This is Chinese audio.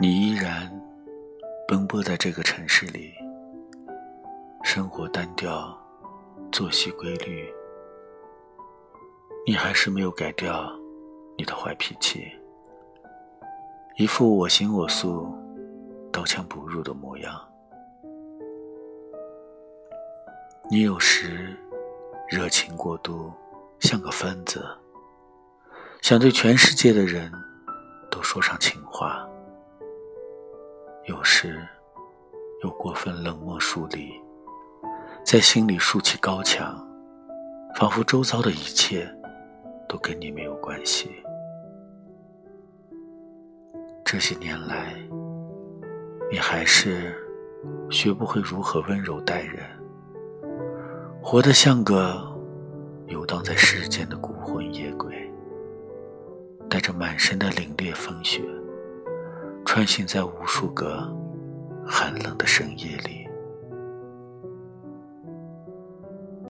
你依然奔波在这个城市里，生活单调，作息规律，你还是没有改掉你的坏脾气，一副我行我素、刀枪不入的模样。你有时热情过度，像个疯子，想对全世界的人都说上情话；有时又过分冷漠疏离，在心里竖起高墙，仿佛周遭的一切都跟你没有关系。这些年来，你还是学不会如何温柔待人。活得像个游荡在世间的孤魂野鬼，带着满身的凛冽风雪，穿行在无数个寒冷的深夜里。